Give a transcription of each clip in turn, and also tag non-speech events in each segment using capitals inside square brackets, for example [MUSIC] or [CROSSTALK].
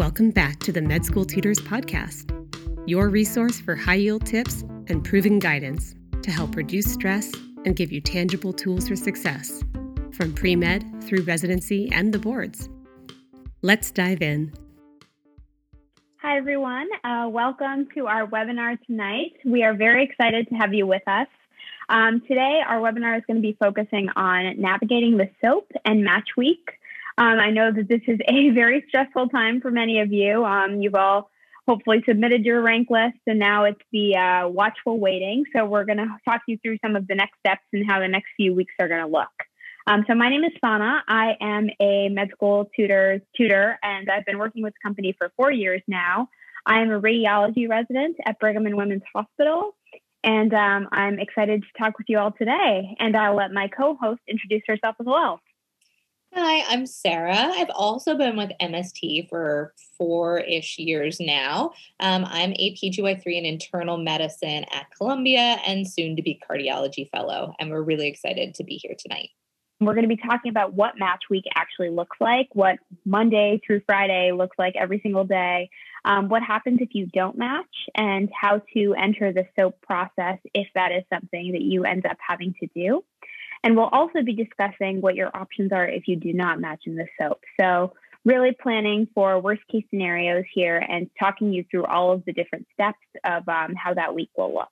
Welcome back to the Med School Tutors Podcast, your resource for high yield tips and proven guidance to help reduce stress and give you tangible tools for success from pre med through residency and the boards. Let's dive in. Hi, everyone. Uh, welcome to our webinar tonight. We are very excited to have you with us. Um, today, our webinar is going to be focusing on navigating the SOAP and Match Week. Um, I know that this is a [LAUGHS] very stressful time for many of you. Um, you've all hopefully submitted your rank list, and now it's the uh, watchful waiting. So we're going to talk you through some of the next steps and how the next few weeks are going to look. Um, so my name is Sana. I am a med school tutor, tutor, and I've been working with the company for four years now. I am a radiology resident at Brigham and Women's Hospital, and um, I'm excited to talk with you all today. And I'll let my co-host introduce herself as well. Hi, I'm Sarah. I've also been with MST for four ish years now. Um, I'm a PGY3 in internal medicine at Columbia and soon to be cardiology fellow. And we're really excited to be here tonight. We're going to be talking about what match week actually looks like, what Monday through Friday looks like every single day, um, what happens if you don't match, and how to enter the SOAP process if that is something that you end up having to do. And we'll also be discussing what your options are if you do not match in the SOAP. So, really planning for worst case scenarios here and talking you through all of the different steps of um, how that week will look.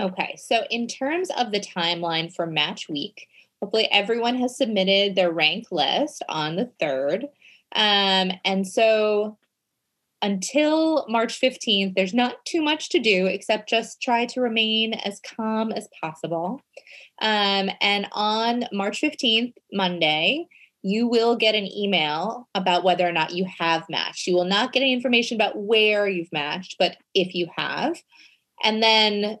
Okay, so in terms of the timeline for match week, hopefully everyone has submitted their rank list on the 3rd. Um, and so until March 15th, there's not too much to do except just try to remain as calm as possible. Um, and on March 15th, Monday, you will get an email about whether or not you have matched. You will not get any information about where you've matched, but if you have. And then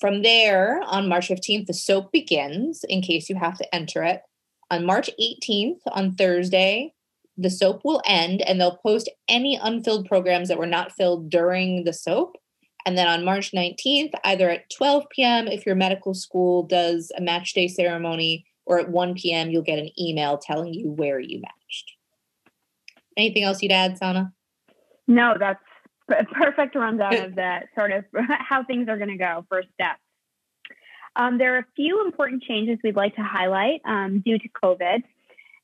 from there, on March 15th, the SOAP begins in case you have to enter it. On March 18th, on Thursday, the SOAP will end and they'll post any unfilled programs that were not filled during the SOAP and then on March 19th, either at 12 p.m., if your medical school does a match day ceremony, or at 1 p.m., you'll get an email telling you where you matched. Anything else you'd add, Sana? No, that's a perfect rundown of that sort of [LAUGHS] how things are going to go, first steps. Um, there are a few important changes we'd like to highlight um, due to COVID.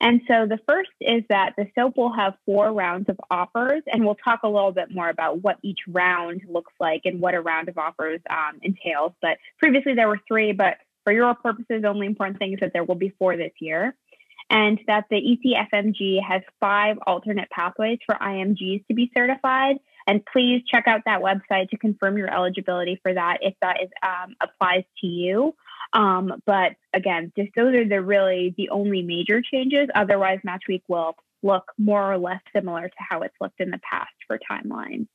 And so the first is that the SOAP will have four rounds of offers, and we'll talk a little bit more about what each round looks like and what a round of offers um, entails. But previously there were three, but for your purposes, the only important thing is that there will be four this year. And that the ECFMG has five alternate pathways for IMGs to be certified. And please check out that website to confirm your eligibility for that if that is um, applies to you. Um, but again, just those are the really the only major changes. Otherwise, Match Week will look more or less similar to how it's looked in the past for timeline.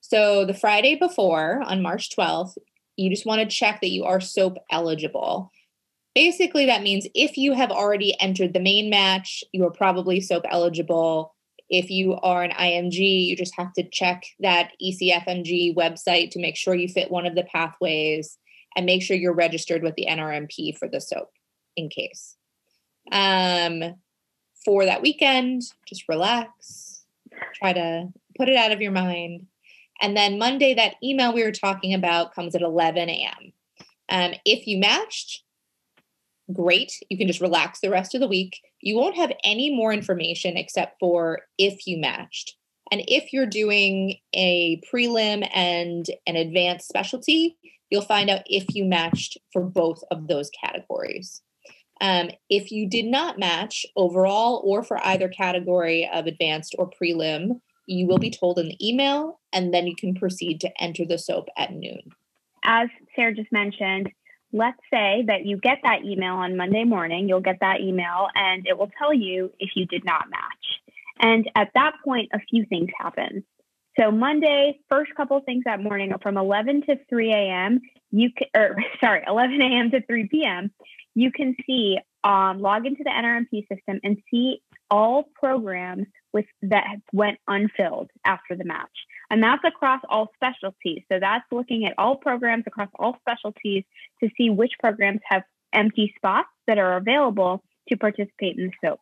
So the Friday before on March 12th, you just want to check that you are SOAP eligible. Basically, that means if you have already entered the main match, you are probably SOAP eligible. If you are an IMG, you just have to check that ECFMG website to make sure you fit one of the pathways and make sure you're registered with the NRMP for the SOAP in case. Um, for that weekend, just relax, try to put it out of your mind. And then Monday, that email we were talking about comes at 11 a.m. Um, if you matched, great. You can just relax the rest of the week. You won't have any more information except for if you matched. And if you're doing a prelim and an advanced specialty, you'll find out if you matched for both of those categories. Um, if you did not match overall or for either category of advanced or prelim, you will be told in the email and then you can proceed to enter the SOAP at noon. As Sarah just mentioned, let's say that you get that email on Monday morning, you'll get that email and it will tell you if you did not match. And at that point, a few things happen. So Monday, first couple things that morning from 11 to 3 a.m. You can, or [LAUGHS] sorry, 11 a.m. to 3 p.m. You can see um, log into the NRMP system and see all programs with that went unfilled after the match, and that's across all specialties. So that's looking at all programs across all specialties to see which programs have empty spots that are available to participate in the SOAP.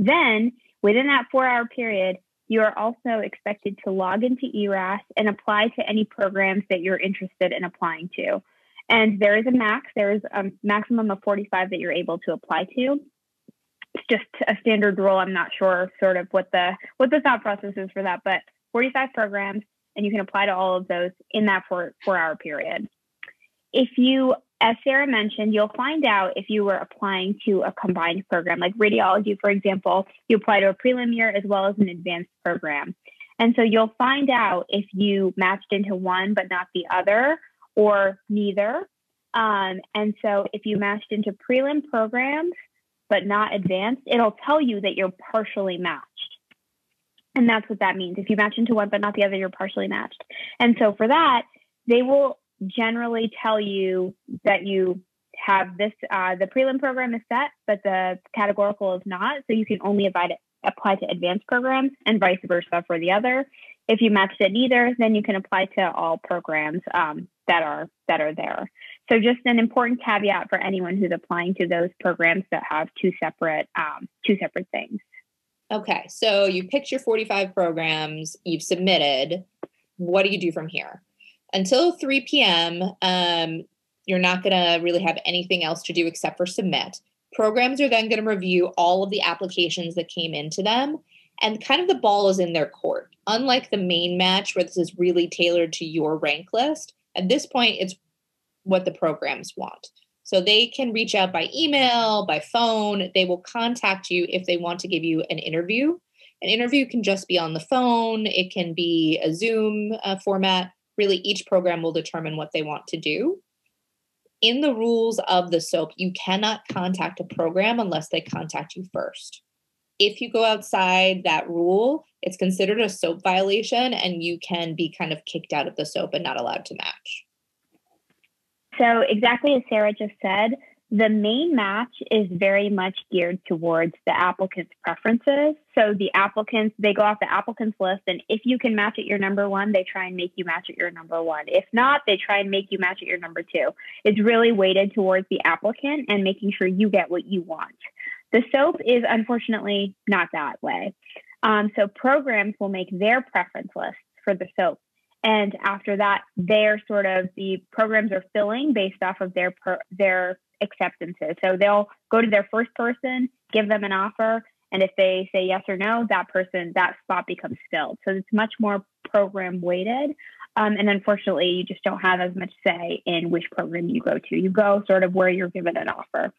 Then within that four hour period, you are also expected to log into ERAS and apply to any programs that you're interested in applying to. And there is a max, there is a maximum of 45 that you're able to apply to. It's just a standard rule. I'm not sure sort of what the what the thought process is for that, but 45 programs and you can apply to all of those in that four, four hour period. If you, as Sarah mentioned, you'll find out if you were applying to a combined program, like radiology, for example, you apply to a prelim year as well as an advanced program. And so you'll find out if you matched into one but not the other or neither. Um, and so if you matched into prelim programs but not advanced, it'll tell you that you're partially matched. And that's what that means. If you match into one but not the other, you're partially matched. And so for that, they will generally tell you that you have this, uh, the prelim program is set, but the categorical is not. So you can only apply to advanced programs and vice versa for the other. If you matched it neither, then you can apply to all programs um, that are that are there. So just an important caveat for anyone who's applying to those programs that have two separate um, two separate things. Okay, so you picked your 45 programs, you've submitted. What do you do from here? Until 3 p.m., um, you're not going to really have anything else to do except for submit. Programs are then going to review all of the applications that came into them, and kind of the ball is in their court. Unlike the main match, where this is really tailored to your rank list, at this point, it's what the programs want. So they can reach out by email, by phone. They will contact you if they want to give you an interview. An interview can just be on the phone, it can be a Zoom uh, format. Really, each program will determine what they want to do. In the rules of the SOAP, you cannot contact a program unless they contact you first. If you go outside that rule, it's considered a SOAP violation and you can be kind of kicked out of the SOAP and not allowed to match. So, exactly as Sarah just said, the main match is very much geared towards the applicant's preferences. So, the applicants, they go off the applicant's list, and if you can match at your number one, they try and make you match at your number one. If not, they try and make you match at your number two. It's really weighted towards the applicant and making sure you get what you want. The SOAP is unfortunately not that way. Um, so, programs will make their preference lists for the SOAP and after that they're sort of the programs are filling based off of their their acceptances. So they'll go to their first person give them an offer and if they say yes or no that person that spot becomes filled. So it's much more program weighted. Um, and unfortunately you just don't have as much say in which program you go to. You go sort of where you're given an offer.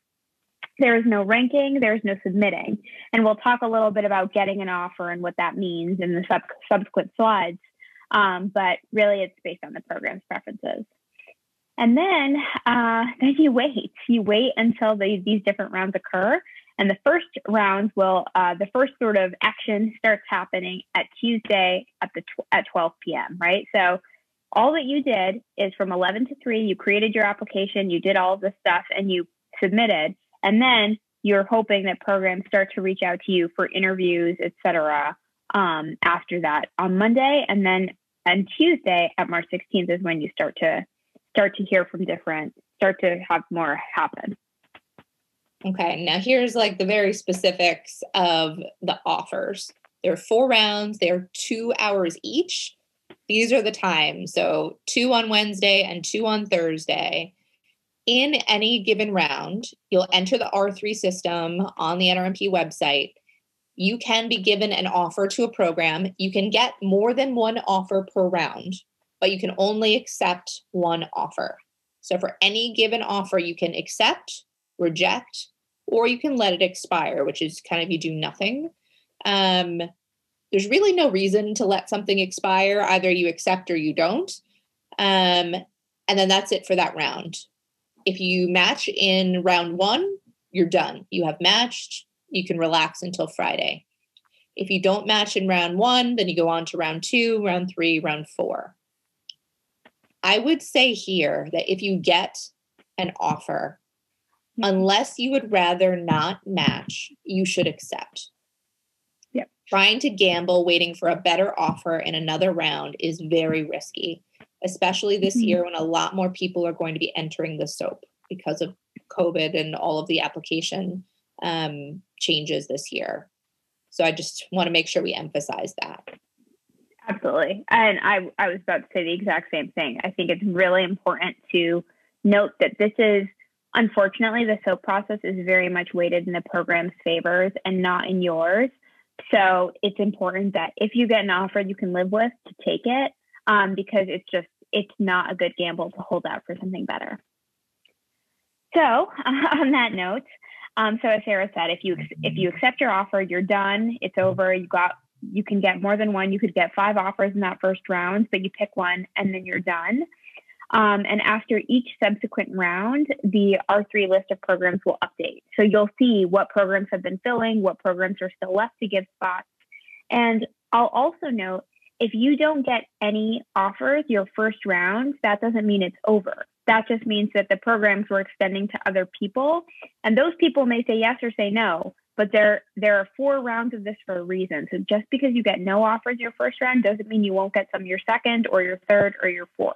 There is no ranking, there is no submitting. And we'll talk a little bit about getting an offer and what that means in the sub- subsequent slides. Um, but really, it's based on the program's preferences. And then, uh, then you wait. You wait until the, these different rounds occur. And the first round will, uh, the first sort of action starts happening at Tuesday at the tw- at 12 p.m. Right. So all that you did is from 11 to 3. You created your application. You did all of this stuff, and you submitted. And then you're hoping that programs start to reach out to you for interviews, et cetera, um, after that on Monday. And then and Tuesday at March 16th is when you start to start to hear from different, start to have more happen. Okay, now here's like the very specifics of the offers. There are four rounds, they're two hours each. These are the times. So, two on Wednesday and two on Thursday. In any given round, you'll enter the R3 system on the NRMP website you can be given an offer to a program. You can get more than one offer per round, but you can only accept one offer. So for any given offer, you can accept, reject, or you can let it expire, which is kind of you do nothing. Um, there's really no reason to let something expire. Either you accept or you don't. Um, and then that's it for that round. If you match in round one, you're done. You have matched, you can relax until Friday. If you don't match in round one, then you go on to round two, round three, round four. I would say here that if you get an offer, unless you would rather not match, you should accept. Yep. Trying to gamble, waiting for a better offer in another round is very risky, especially this mm-hmm. year when a lot more people are going to be entering the SOAP because of COVID and all of the application um, changes this year. So I just want to make sure we emphasize that. Absolutely. And I, I was about to say the exact same thing. I think it's really important to note that this is, unfortunately, the SOAP process is very much weighted in the program's favors and not in yours. So it's important that if you get an offer you can live with, to take it um, because it's just, it's not a good gamble to hold out for something better. So [LAUGHS] on that note, um, so as Sarah said, if you if you accept your offer, you're done. It's over. You got you can get more than one. You could get five offers in that first round, but you pick one and then you're done. Um, and after each subsequent round, the R3 list of programs will update. So you'll see what programs have been filling, what programs are still left to give spots. And I'll also note if you don't get any offers your first round, that doesn't mean it's over. That just means that the programs were extending to other people. And those people may say yes or say no but there there are four rounds of this for a reason. So just because you get no offers your first round doesn't mean you won't get some your second or your third or your fourth.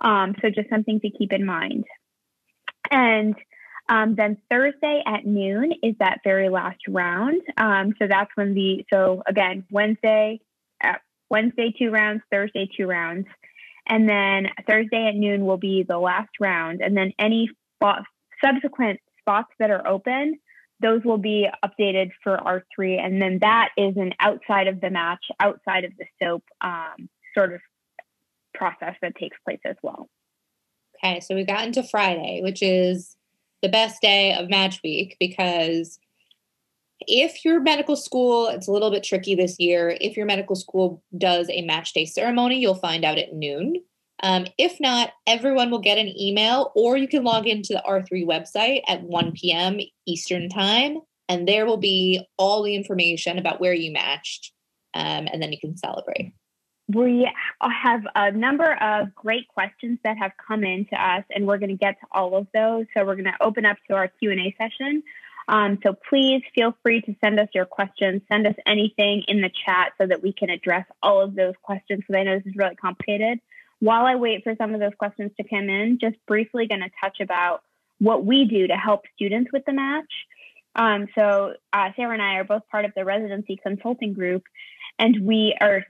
Um, so just something to keep in mind. And um, then Thursday at noon is that very last round. Um, so that's when the so again Wednesday, uh, Wednesday two rounds, Thursday two rounds, and then Thursday at noon will be the last round. And then any spot, subsequent spots that are open those will be updated for R3. And then that is an outside of the match, outside of the SOAP um, sort of process that takes place as well. Okay, so we got into Friday, which is the best day of match week because if your medical school, it's a little bit tricky this year. If your medical school does a match day ceremony, you'll find out at noon. Um, if not, everyone will get an email, or you can log into the R3 website at 1 p.m. Eastern Time, and there will be all the information about where you matched, um, and then you can celebrate. We have a number of great questions that have come in to us, and we're going to get to all of those. So we're going to open up to our Q and A session. Um, so please feel free to send us your questions. Send us anything in the chat so that we can address all of those questions. Because I know this is really complicated. While I wait for some of those questions to come in, just briefly going to touch about what we do to help students with the match. Um, so uh, Sarah and I are both part of the residency consulting group, and we are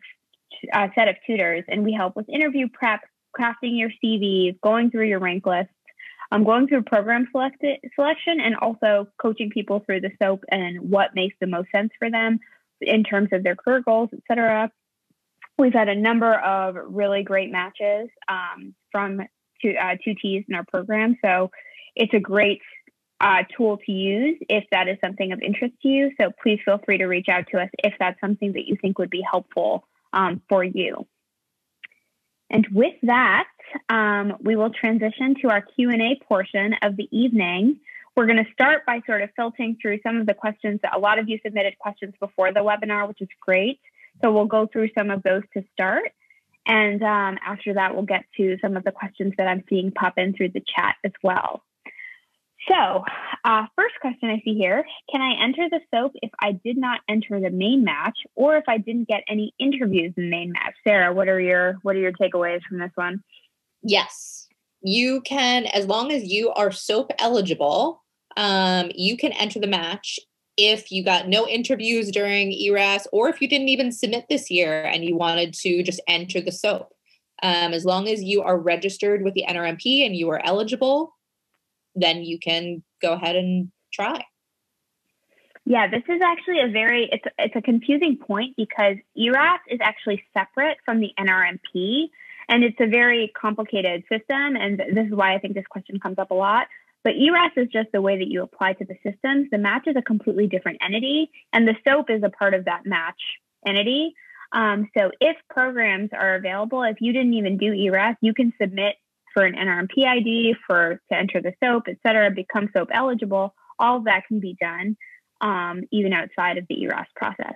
a set of tutors, and we help with interview prep, crafting your CVs, going through your rank lists, um, going through program select- selection, and also coaching people through the SOAP and what makes the most sense for them in terms of their career goals, et cetera. We've had a number of really great matches um, from two, uh, two T's in our program. So it's a great uh, tool to use if that is something of interest to you. So please feel free to reach out to us if that's something that you think would be helpful um, for you. And with that, um, we will transition to our Q&A portion of the evening. We're going to start by sort of filtering through some of the questions that a lot of you submitted questions before the webinar, which is great. So we'll go through some of those to start. And um, after that, we'll get to some of the questions that I'm seeing pop in through the chat as well. So, uh, first question I see here Can I enter the SOAP if I did not enter the main match or if I didn't get any interviews in the main match? Sarah, what are your what are your takeaways from this one? Yes, you can, as long as you are SOAP eligible, um, you can enter the match if you got no interviews during ERAS or if you didn't even submit this year and you wanted to just enter the SOAP. Um, as long as you are registered with the NRMP and you are eligible, then you can go ahead and try. Yeah, this is actually a very it's it's a confusing point because ERAS is actually separate from the NRMP and it's a very complicated system and this is why I think this question comes up a lot. But ERAS is just the way that you apply to the systems. The match is a completely different entity, and the SOAP is a part of that match entity. Um, so if programs are available, if you didn't even do ERAS, you can submit for an NRMP ID, for to enter the SOAP, et cetera, become SOAP eligible. All of that can be done um, even outside of the ERAS process.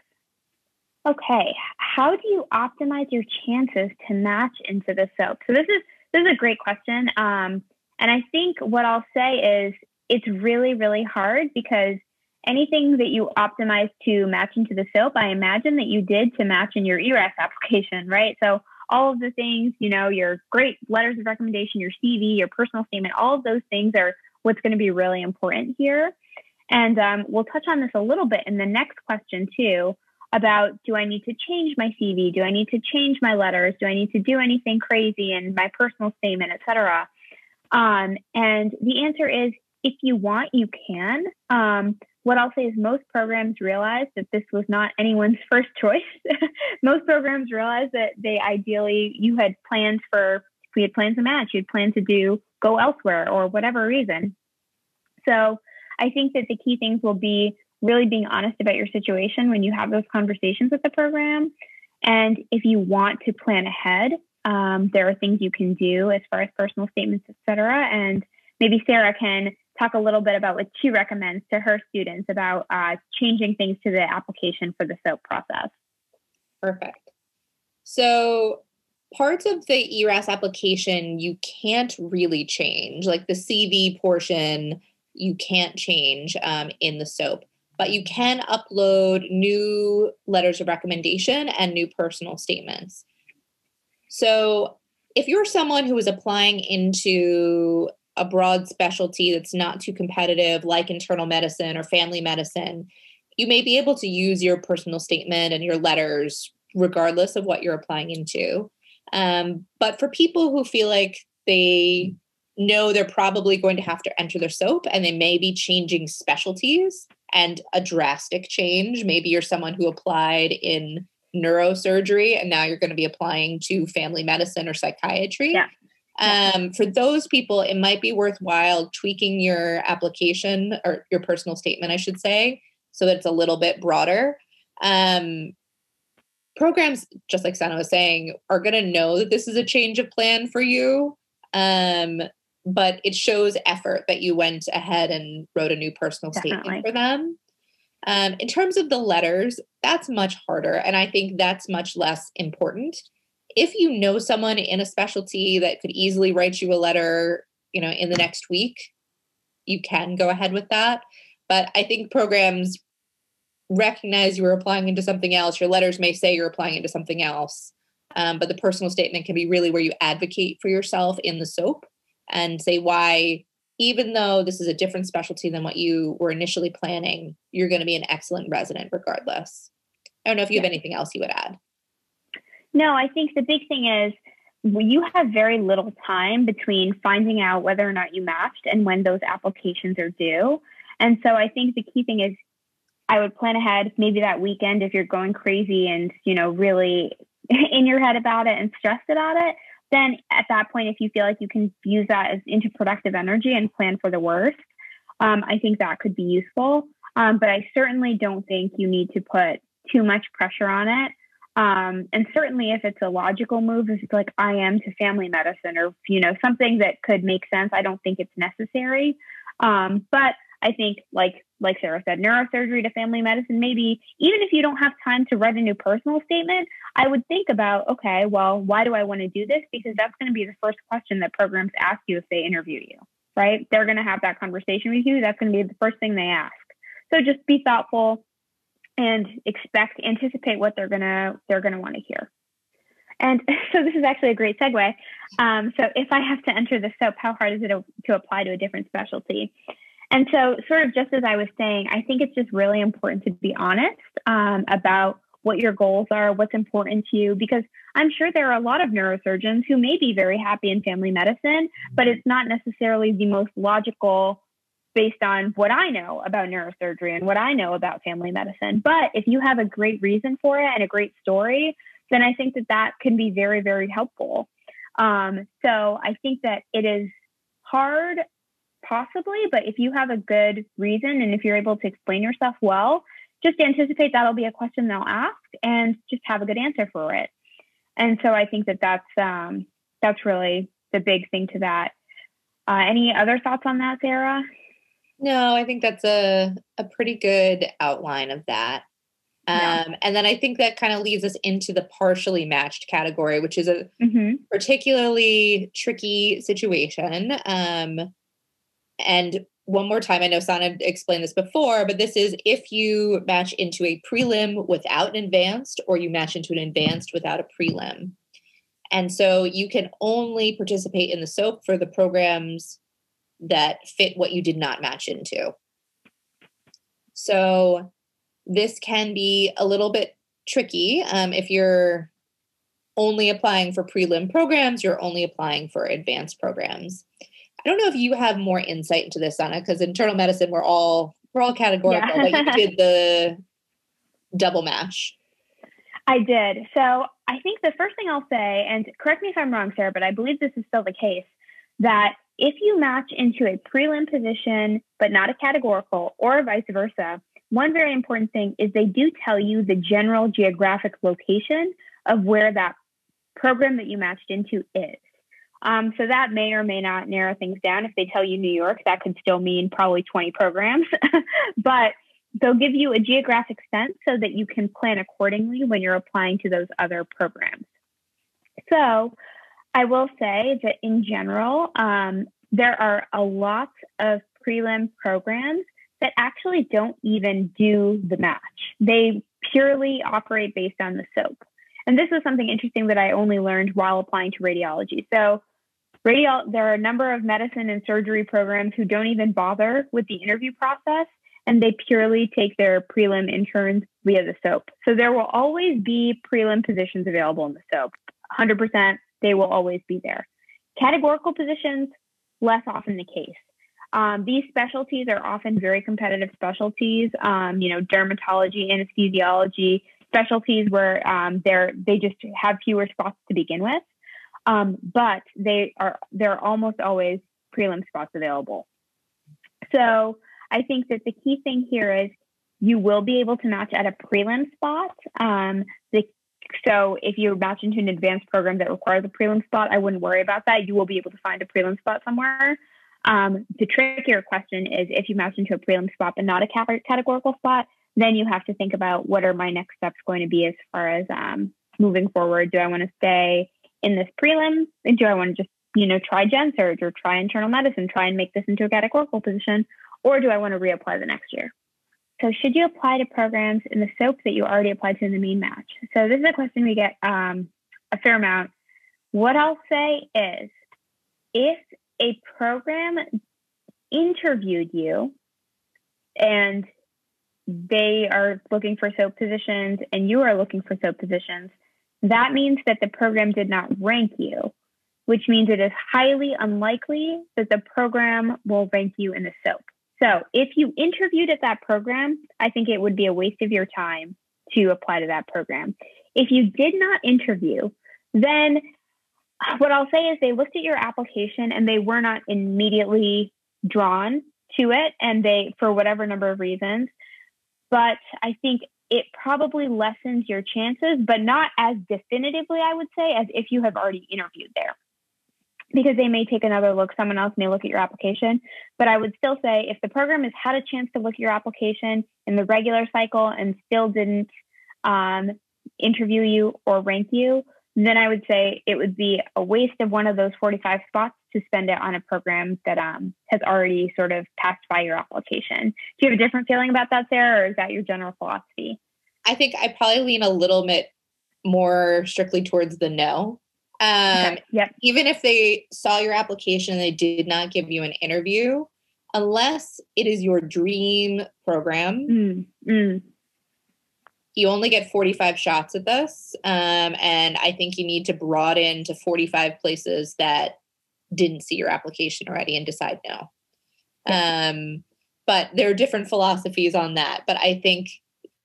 Okay, how do you optimize your chances to match into the SOAP? So this is this is a great question. Um, and I think what I'll say is it's really, really hard because anything that you optimize to match into the SOAP, I imagine that you did to match in your ERAS application, right? So all of the things, you know, your great letters of recommendation, your CV, your personal statement, all of those things are what's going to be really important here. And um, we'll touch on this a little bit in the next question too about do I need to change my CV? Do I need to change my letters? Do I need to do anything crazy in my personal statement, et cetera? Um, and the answer is if you want, you can. Um, what I'll say is most programs realize that this was not anyone's [LAUGHS] first choice. [LAUGHS] most programs realize that they ideally, you had planned for, we had planned to match, you had planned to do go elsewhere or whatever reason. So I think that the key things will be really being honest about your situation when you have those conversations with the program. And if you want to plan ahead, um, there are things you can do as far as personal statements, et cetera. And maybe Sarah can talk a little bit about what she recommends to her students about uh, changing things to the application for the SOAP process. Perfect. So, parts of the ERAS application you can't really change, like the CV portion, you can't change um, in the SOAP, but you can upload new letters of recommendation and new personal statements. So, if you're someone who is applying into a broad specialty that's not too competitive, like internal medicine or family medicine, you may be able to use your personal statement and your letters regardless of what you're applying into. Um, but for people who feel like they know they're probably going to have to enter their SOAP and they may be changing specialties and a drastic change, maybe you're someone who applied in neurosurgery and now you're going to be applying to family medicine or psychiatry. Yeah. Um, for those people, it might be worthwhile tweaking your application or your personal statement, I should say, so that it's a little bit broader. Um, programs, just like Sana was saying, are going to know that this is a change of plan for you. Um, but it shows effort that you went ahead and wrote a new personal Definitely. statement for them. Um, in terms of the letters, that's much harder. And I think that's much less important if you know someone in a specialty that could easily write you a letter, you know, in the next week, you can go ahead with that. But I think programs recognize you're applying into something else. Your letters may say you're applying into something else. Um, but the personal statement can be really where you advocate for yourself in the SOAP and say why, even though this is a different specialty than what you were initially planning, you're going to be an excellent resident regardless. I don't know if you have anything else you would add. No, I think the big thing is you have very little time between finding out whether or not you matched and when those applications are due. And so I think the key thing is I would plan ahead maybe that weekend if you're going crazy and, you know, really [LAUGHS] in your head about it and stressed about it. Then at that point, if you feel like you can use that as into productive energy and plan for the worst, um, I think that could be useful. Um, but I certainly don't think you need to put too much pressure on it. Um, and certainly if it's a logical move, if it's like I am to family medicine or, you know, something that could make sense, I don't think it's necessary. Um, but I think like, like Sarah said, neurosurgery to family medicine, maybe even if you don't have time to write a new personal statement, I would think about, okay, well, why do I want to do this? Because that's going to be the first question that programs ask you if they interview you, right? They're going to have that conversation with you. That's going to be the first thing they ask. So just be thoughtful, and expect anticipate what they're gonna they're gonna want to hear. And [LAUGHS] so this is actually a great segue. Um, so if i have to enter the soap how hard is it to apply to a different specialty? And so sort of just as i was saying i think it's just really important to be honest um, about what your goals are what's important to you because i'm sure there are a lot of neurosurgeons who may be very happy in family medicine but it's not necessarily the most logical based on what I know about neurosurgery and what I know about family medicine. But if you have a great reason for it and a great story, then I think that that can be very, very helpful. Um, so I think that it is hard, possibly, but if you have a good reason and if you're able to explain yourself well, just anticipate that'll be a question they'll ask and just have a good answer for it. And so I think that that's um, that's really the big thing to that. Uh, any other thoughts on that, Sarah? No, I think that's a a pretty good outline of that. Um, yeah. And then I think that kind of leads us into the partially matched category, which is a mm-hmm. particularly tricky situation. Um, and one more time, I know Sana explained this before, but this is if you match into a prelim without an advanced, or you match into an advanced without a prelim. And so you can only participate in the SOAP for the programs that fit what you did not match into. So this can be a little bit tricky um, if you're only applying for prelim programs, you're only applying for advanced programs. I don't know if you have more insight into this, Sana, because internal medicine, we're all we're all categorical, yeah. but you did the double match. I did. So I think the first thing I'll say, and correct me if I'm wrong, Sarah, but I believe this is still the case, that if you match into a prelim position, but not a categorical, or vice versa, one very important thing is they do tell you the general geographic location of where that program that you matched into is. Um, so that may or may not narrow things down. If they tell you New York, that could still mean probably 20 programs, [LAUGHS] but they'll give you a geographic sense so that you can plan accordingly when you're applying to those other programs. So I will say that in general, um, there are a lot of prelim programs that actually don't even do the match. They purely operate based on the SOAP. And this was something interesting that I only learned while applying to radiology. So radio, there are a number of medicine and surgery programs who don't even bother with the interview process and they purely take their prelim interns via the SOAP. So there will always be prelim positions available in the SOAP. 100%, they will always be there. Categorical positions, less often the case. Um, these specialties are often very competitive specialties, um, you know, dermatology, anesthesiology, specialties where um, they're, they just have fewer spots to begin with. Um, but they are there are almost always prelim spots available. So I think that the key thing here is you will be able to match at a prelim spot. Um, the, so if you match into an advanced program that requires a prelim spot, I wouldn't worry about that. You will be able to find a prelim spot somewhere. Um, the trickier question is if you match into a prelim spot but not a categorical spot, then you have to think about what are my next steps going to be as far as um, moving forward. Do I want to stay in this prelim? Do I want to just you know try gen surge or try internal medicine, try and make this into a categorical position, or do I want to reapply the next year? So should you apply to programs in the SOAP that you already applied to in the mean match? So this is a question we get um, a fair amount. What I'll say is if a program interviewed you and they are looking for SOAP positions and you are looking for SOAP positions, that means that the program did not rank you, which means it is highly unlikely that the program will rank you in the SOAP. So if you interviewed at that program, I think it would be a waste of your time to apply to that program. If you did not interview, then what I'll say is they looked at your application and they were not immediately drawn to it and they for whatever number of reasons but i think it probably lessens your chances but not as definitively i would say as if you have already interviewed there because they may take another look someone else may look at your application but i would still say if the program has had a chance to look at your application in the regular cycle and still didn't um, interview you or rank you then I would say it would be a waste of one of those 45 spots to spend it on a program that um, has already sort of passed by your application. Do you have a different feeling about that, Sarah, or is that your general philosophy? I think I probably lean a little bit more strictly towards the no. Um, okay. Yep. Even if they saw your application and they did not give you an interview, unless it is your dream program, mm, mm you only get 45 shots at this. Um, and I think you need to broaden to 45 places that didn't see your application already and decide no. Um, but there are different philosophies on that. But I think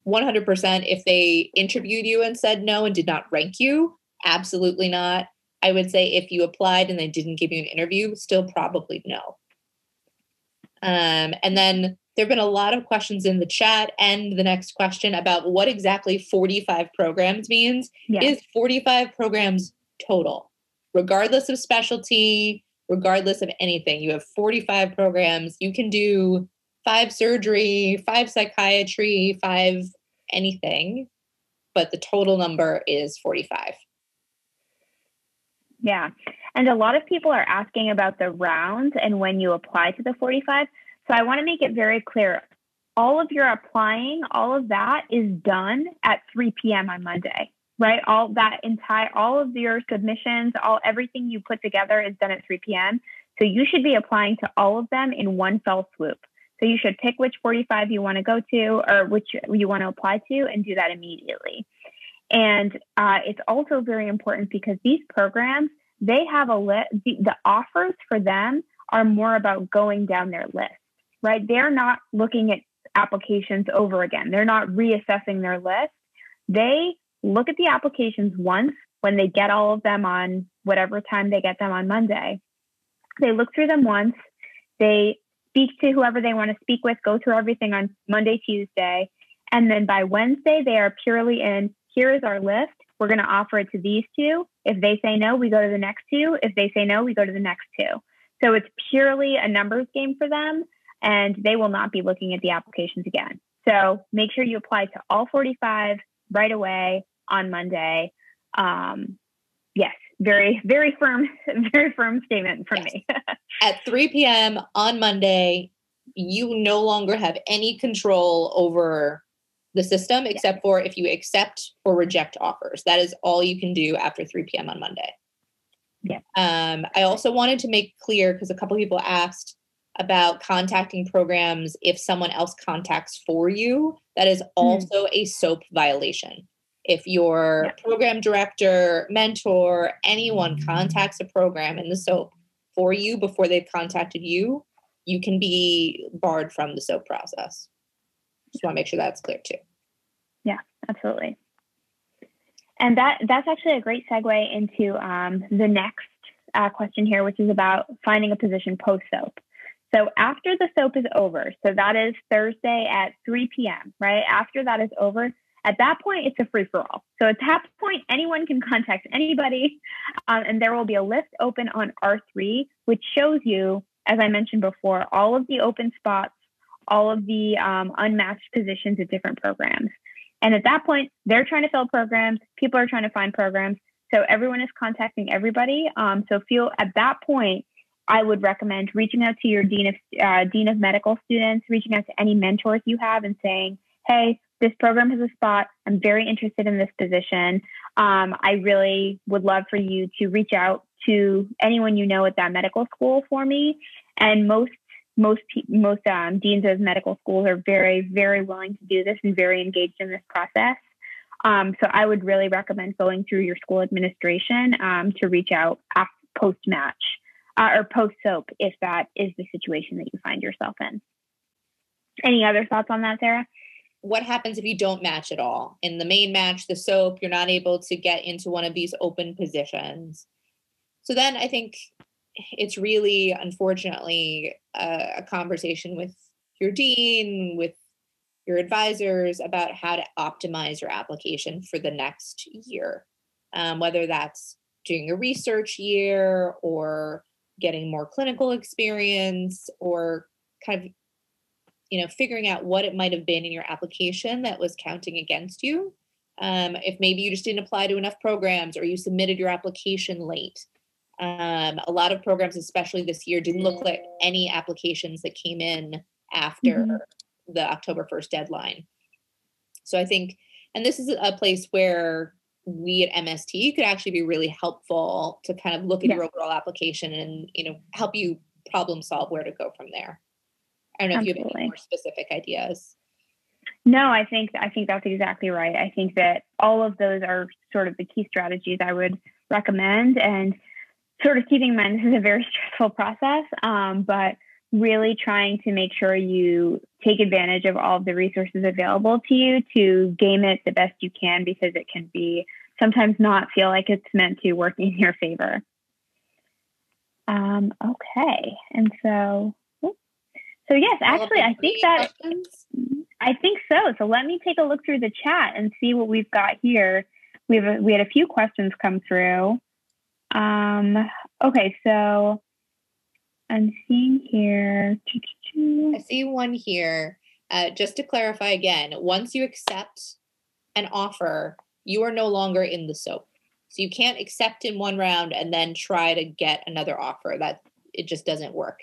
100% if they interviewed you and said no and did not rank you, absolutely not. I would say if you applied and they didn't give you an interview, still probably no. Um, and then there have been a lot of questions in the chat and the next question about what exactly 45 programs means. Is 45 programs total, regardless of specialty, regardless of anything? You have 45 programs. You can do five surgery, five psychiatry, five anything, but the total number is 45. Yeah. And a lot of people are asking about the rounds and when you apply to the 45. So I want to make it very clear. All of your applying, all of that is done at 3 p.m. on Monday, right? All that entire, all of your submissions, all everything you put together is done at 3 p.m. So you should be applying to all of them in one fell swoop. So you should pick which 45 you want to go to or which you want to apply to and do that immediately. And uh, it's also very important because these programs, they have a list, the, the offers for them are more about going down their list, right? They're not looking at applications over again. They're not reassessing their list. They look at the applications once when they get all of them on whatever time they get them on Monday. They look through them once. They speak to whoever they want to speak with, go through everything on Monday, Tuesday. And then by Wednesday, they are purely in here is our list. We're going to offer it to these two. If they say no, we go to the next two. If they say no, we go to the next two. So it's purely a numbers game for them, and they will not be looking at the applications again. So make sure you apply to all 45 right away on Monday. Um, yes, very, very firm, [LAUGHS] very firm statement from yes. me. [LAUGHS] At 3 p.m. on Monday, you no longer have any control over the system except yeah. for if you accept or reject offers. That is all you can do after 3 p.m. on Monday. Yeah. Um, I also wanted to make clear because a couple people asked about contacting programs if someone else contacts for you. That is hmm. also mm. a SOAP violation. If your yeah. program director, mentor, anyone contacts a program in the SOAP for you before they've contacted you, you can be barred from the SOAP process. Just want to make sure that's clear too. Yeah, absolutely. And that that's actually a great segue into um, the next uh, question here, which is about finding a position post SOAP. So after the SOAP is over, so that is Thursday at 3 p.m., right? After that is over, at that point, it's a free for all. So at that point, anyone can contact anybody, um, and there will be a list open on R3, which shows you, as I mentioned before, all of the open spots all of the um, unmatched positions at different programs. And at that point, they're trying to fill programs, people are trying to find programs. So everyone is contacting everybody. Um, so feel at that point, I would recommend reaching out to your dean of uh, dean of medical students, reaching out to any mentors you have, and saying, "Hey, this program has a spot. I'm very interested in this position. Um, I really would love for you to reach out to anyone you know at that medical school for me." And most most most um, deans of medical schools are very very willing to do this and very engaged in this process. Um, so I would really recommend going through your school administration um, to reach out post match uh, or post soap if that is the situation that you find yourself in. Any other thoughts on that, Sarah? What happens if you don't match at all? In the main match, the soap, you're not able to get into one of these open positions. So then I think it's really unfortunately a, a conversation with your dean with your advisors about how to optimize your application for the next year. Um, whether that's doing a research year or getting more clinical experience or kind of you know figuring out what it might have been in your application that was counting against you. Um, if maybe you just didn't apply to enough programs or you submitted your application late um, a lot of programs, especially this year, didn't look like any applications that came in after mm-hmm. the October 1st deadline. So I think, and this is a place where we at MST could actually be really helpful to kind of look at yeah. your overall application and, you know, help you problem solve where to go from there. I don't know Absolutely. if you have any more specific ideas. No, I think I think that's exactly right. I think that all of those are sort of the key strategies I would recommend. And sort of keeping in mind this is a very [LAUGHS] stressful process, um, but really trying to make sure you take advantage of all of the resources available to you to game it the best you can because it can be sometimes not feel like it's meant to work in your favor. Um, okay, and so so yes, actually, I think that I think so. So let me take a look through the chat and see what we've got here. We have a, we had a few questions come through. Um, okay, so I'm seeing here. I see one here. Uh, just to clarify again, once you accept an offer, you are no longer in the SOAP. So you can't accept in one round and then try to get another offer. That it just doesn't work.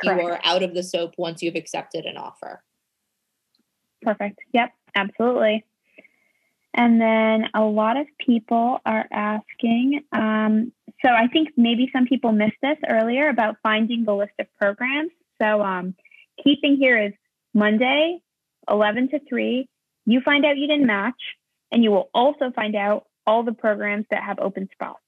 Correct. You are out of the SOAP once you've accepted an offer. Perfect. Yep, absolutely. And then a lot of people are asking. Um, so I think maybe some people missed this earlier about finding the list of programs. So um, here is Monday, 11 to 3, you find out you didn't match, and you will also find out all the programs that have open spots.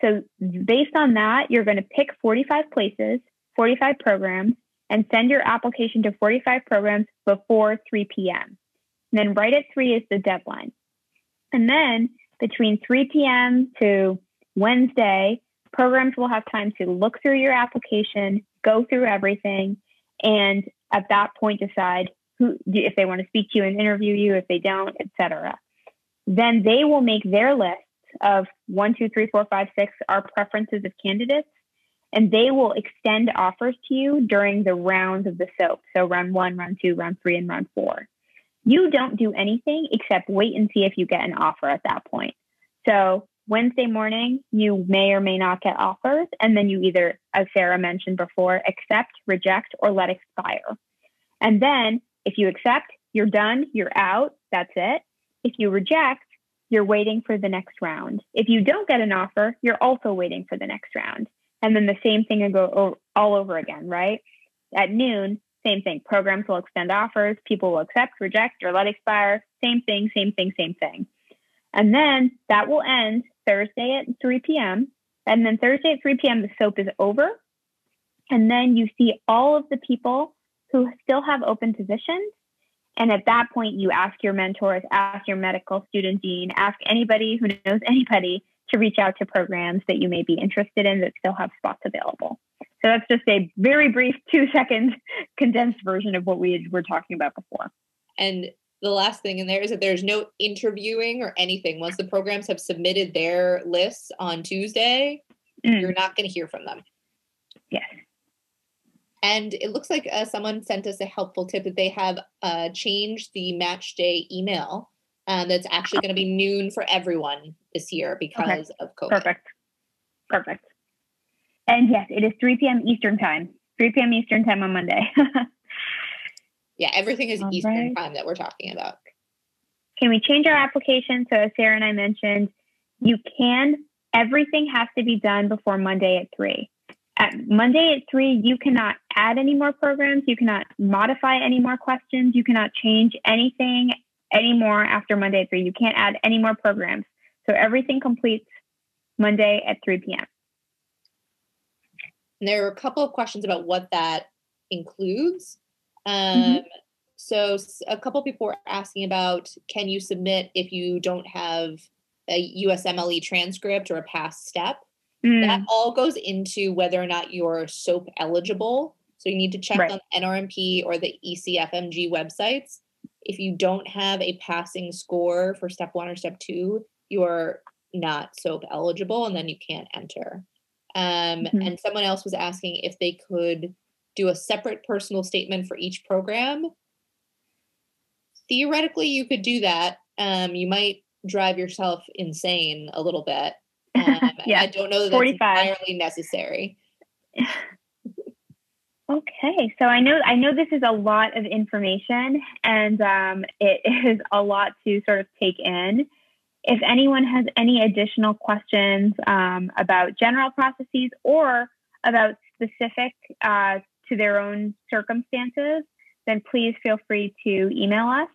So, based on that, you're going to pick 45 places, 45 programs, and send your application to 45 programs before 3 p.m. And then right at 3 is the deadline. And then between 3 p.m. to Wednesday, programs will have time to look through your application, go through everything, and at that point decide who if they want to speak to you and interview you, if they don't, etc. Then they will make their list of one, two, three, four, five, six, our preferences of candidates, and they will extend offers to you during the rounds of the SOAP. So round one, round two, round three, and round four. You don't do anything except wait and see if you get an offer at that point. So Wednesday morning, you may or may not get offers, and then you either, as Sarah mentioned before, accept, reject, or let expire. And then if you accept, you're done, you're out, that's it. If you reject, you're waiting for the next round. If you don't get an offer, you're also waiting for the next round. And then the same thing will go all over again, right? At noon, same thing. Programs will extend offers, people will accept, reject, or let expire. Same thing, same thing, same thing. And then that will end Thursday at 3 p.m. And then Thursday at 3 p.m., the soap is over. And then you see all of the people who still have open positions. And at that point, you ask your mentors, ask your medical student dean, ask anybody who knows [LAUGHS] anybody to reach out to programs that you may be interested in that still have spots available. So that's just a very brief two second [LAUGHS] condensed version of what we were talking about before. And the last thing in there is that there's no interviewing or anything. Once the programs have submitted their lists on Tuesday, mm. you're not going to hear from them. Yes. And it looks like uh, someone sent us a helpful tip that they have uh, changed the match day email. Um, that's actually going to be noon for everyone this year because okay. of COVID. Perfect. Perfect. And yes, it is 3 p.m. Eastern time. 3 p.m. Eastern time on Monday. [LAUGHS] Yeah, everything is All Eastern right. time that we're talking about. Can we change our application? So, as Sarah and I mentioned, you can, everything has to be done before Monday at 3. At Monday at 3, you cannot add any more programs. You cannot modify any more questions. You cannot change anything anymore after Monday at 3. You can't add any more programs. So, everything completes Monday at 3 p.m. And there are a couple of questions about what that includes. Um, mm-hmm. So a couple people were asking about can you submit if you don't have a USMLE transcript or a past step? Mm. That all goes into whether or not you're SOAP eligible. So you need to check right. on NRMP or the ECFMG websites. If you don't have a passing score for step one or step two, you're not SOAP eligible and then you can't enter. Um, mm-hmm. And someone else was asking if they could do a separate personal statement for each program. Theoretically, you could do that. Um, you might drive yourself insane a little bit. [LAUGHS] Um, yeah, I don't know that 45. that's entirely necessary. [LAUGHS] okay, so I know I know this is a lot of information, and um, it [LAUGHS] is a lot to sort of take in. If anyone has any additional questions um, about general processes or about specific uh, to their own circumstances, then please feel free to email us.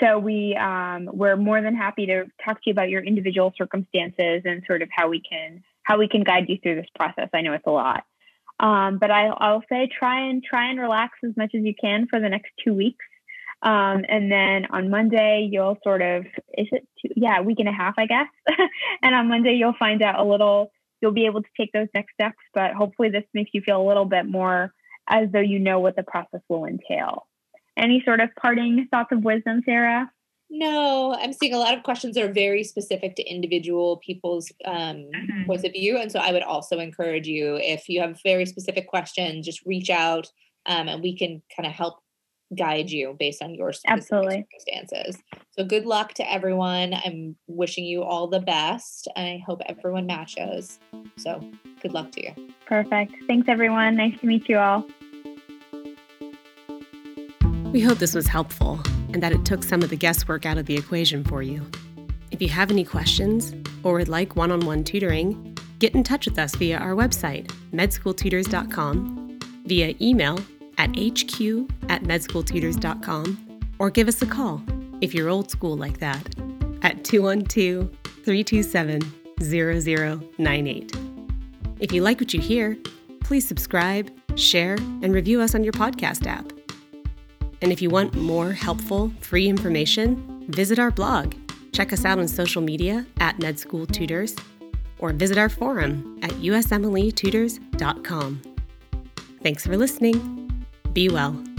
So we um, we're more than happy to talk to you about your individual circumstances and sort of how we can how we can guide you through this process. I know it's a lot, um, but I, I'll say try and try and relax as much as you can for the next two weeks. Um, and then on Monday, you'll sort of, is it two, yeah, a week and a half, I guess. [LAUGHS] and on Monday, you'll find out a little you'll be able to take those next steps. But hopefully, this makes you feel a little bit more as though you know what the process will entail. Any sort of parting thoughts of wisdom, Sarah? No, I'm seeing a lot of questions that are very specific to individual people's um, mm-hmm. points of view. And so I would also encourage you, if you have very specific questions, just reach out um, and we can kind of help guide you based on your Absolutely. circumstances. So good luck to everyone. I'm wishing you all the best and I hope everyone matches. So good luck to you. Perfect. Thanks everyone. Nice to meet you all. We hope this was helpful and that it took some of the guesswork out of the equation for you. If you have any questions or would like one on one tutoring, get in touch with us via our website, medschooltutors.com, via email at hq at medschooltutors.com or give us a call if you're old school like that at 212 327 0098. If you like what you hear, please subscribe, share, and review us on your podcast app. And if you want more helpful, free information, visit our blog. Check us out on social media at MedSchoolTutors or visit our forum at usmletutors.com. Thanks for listening. Be well.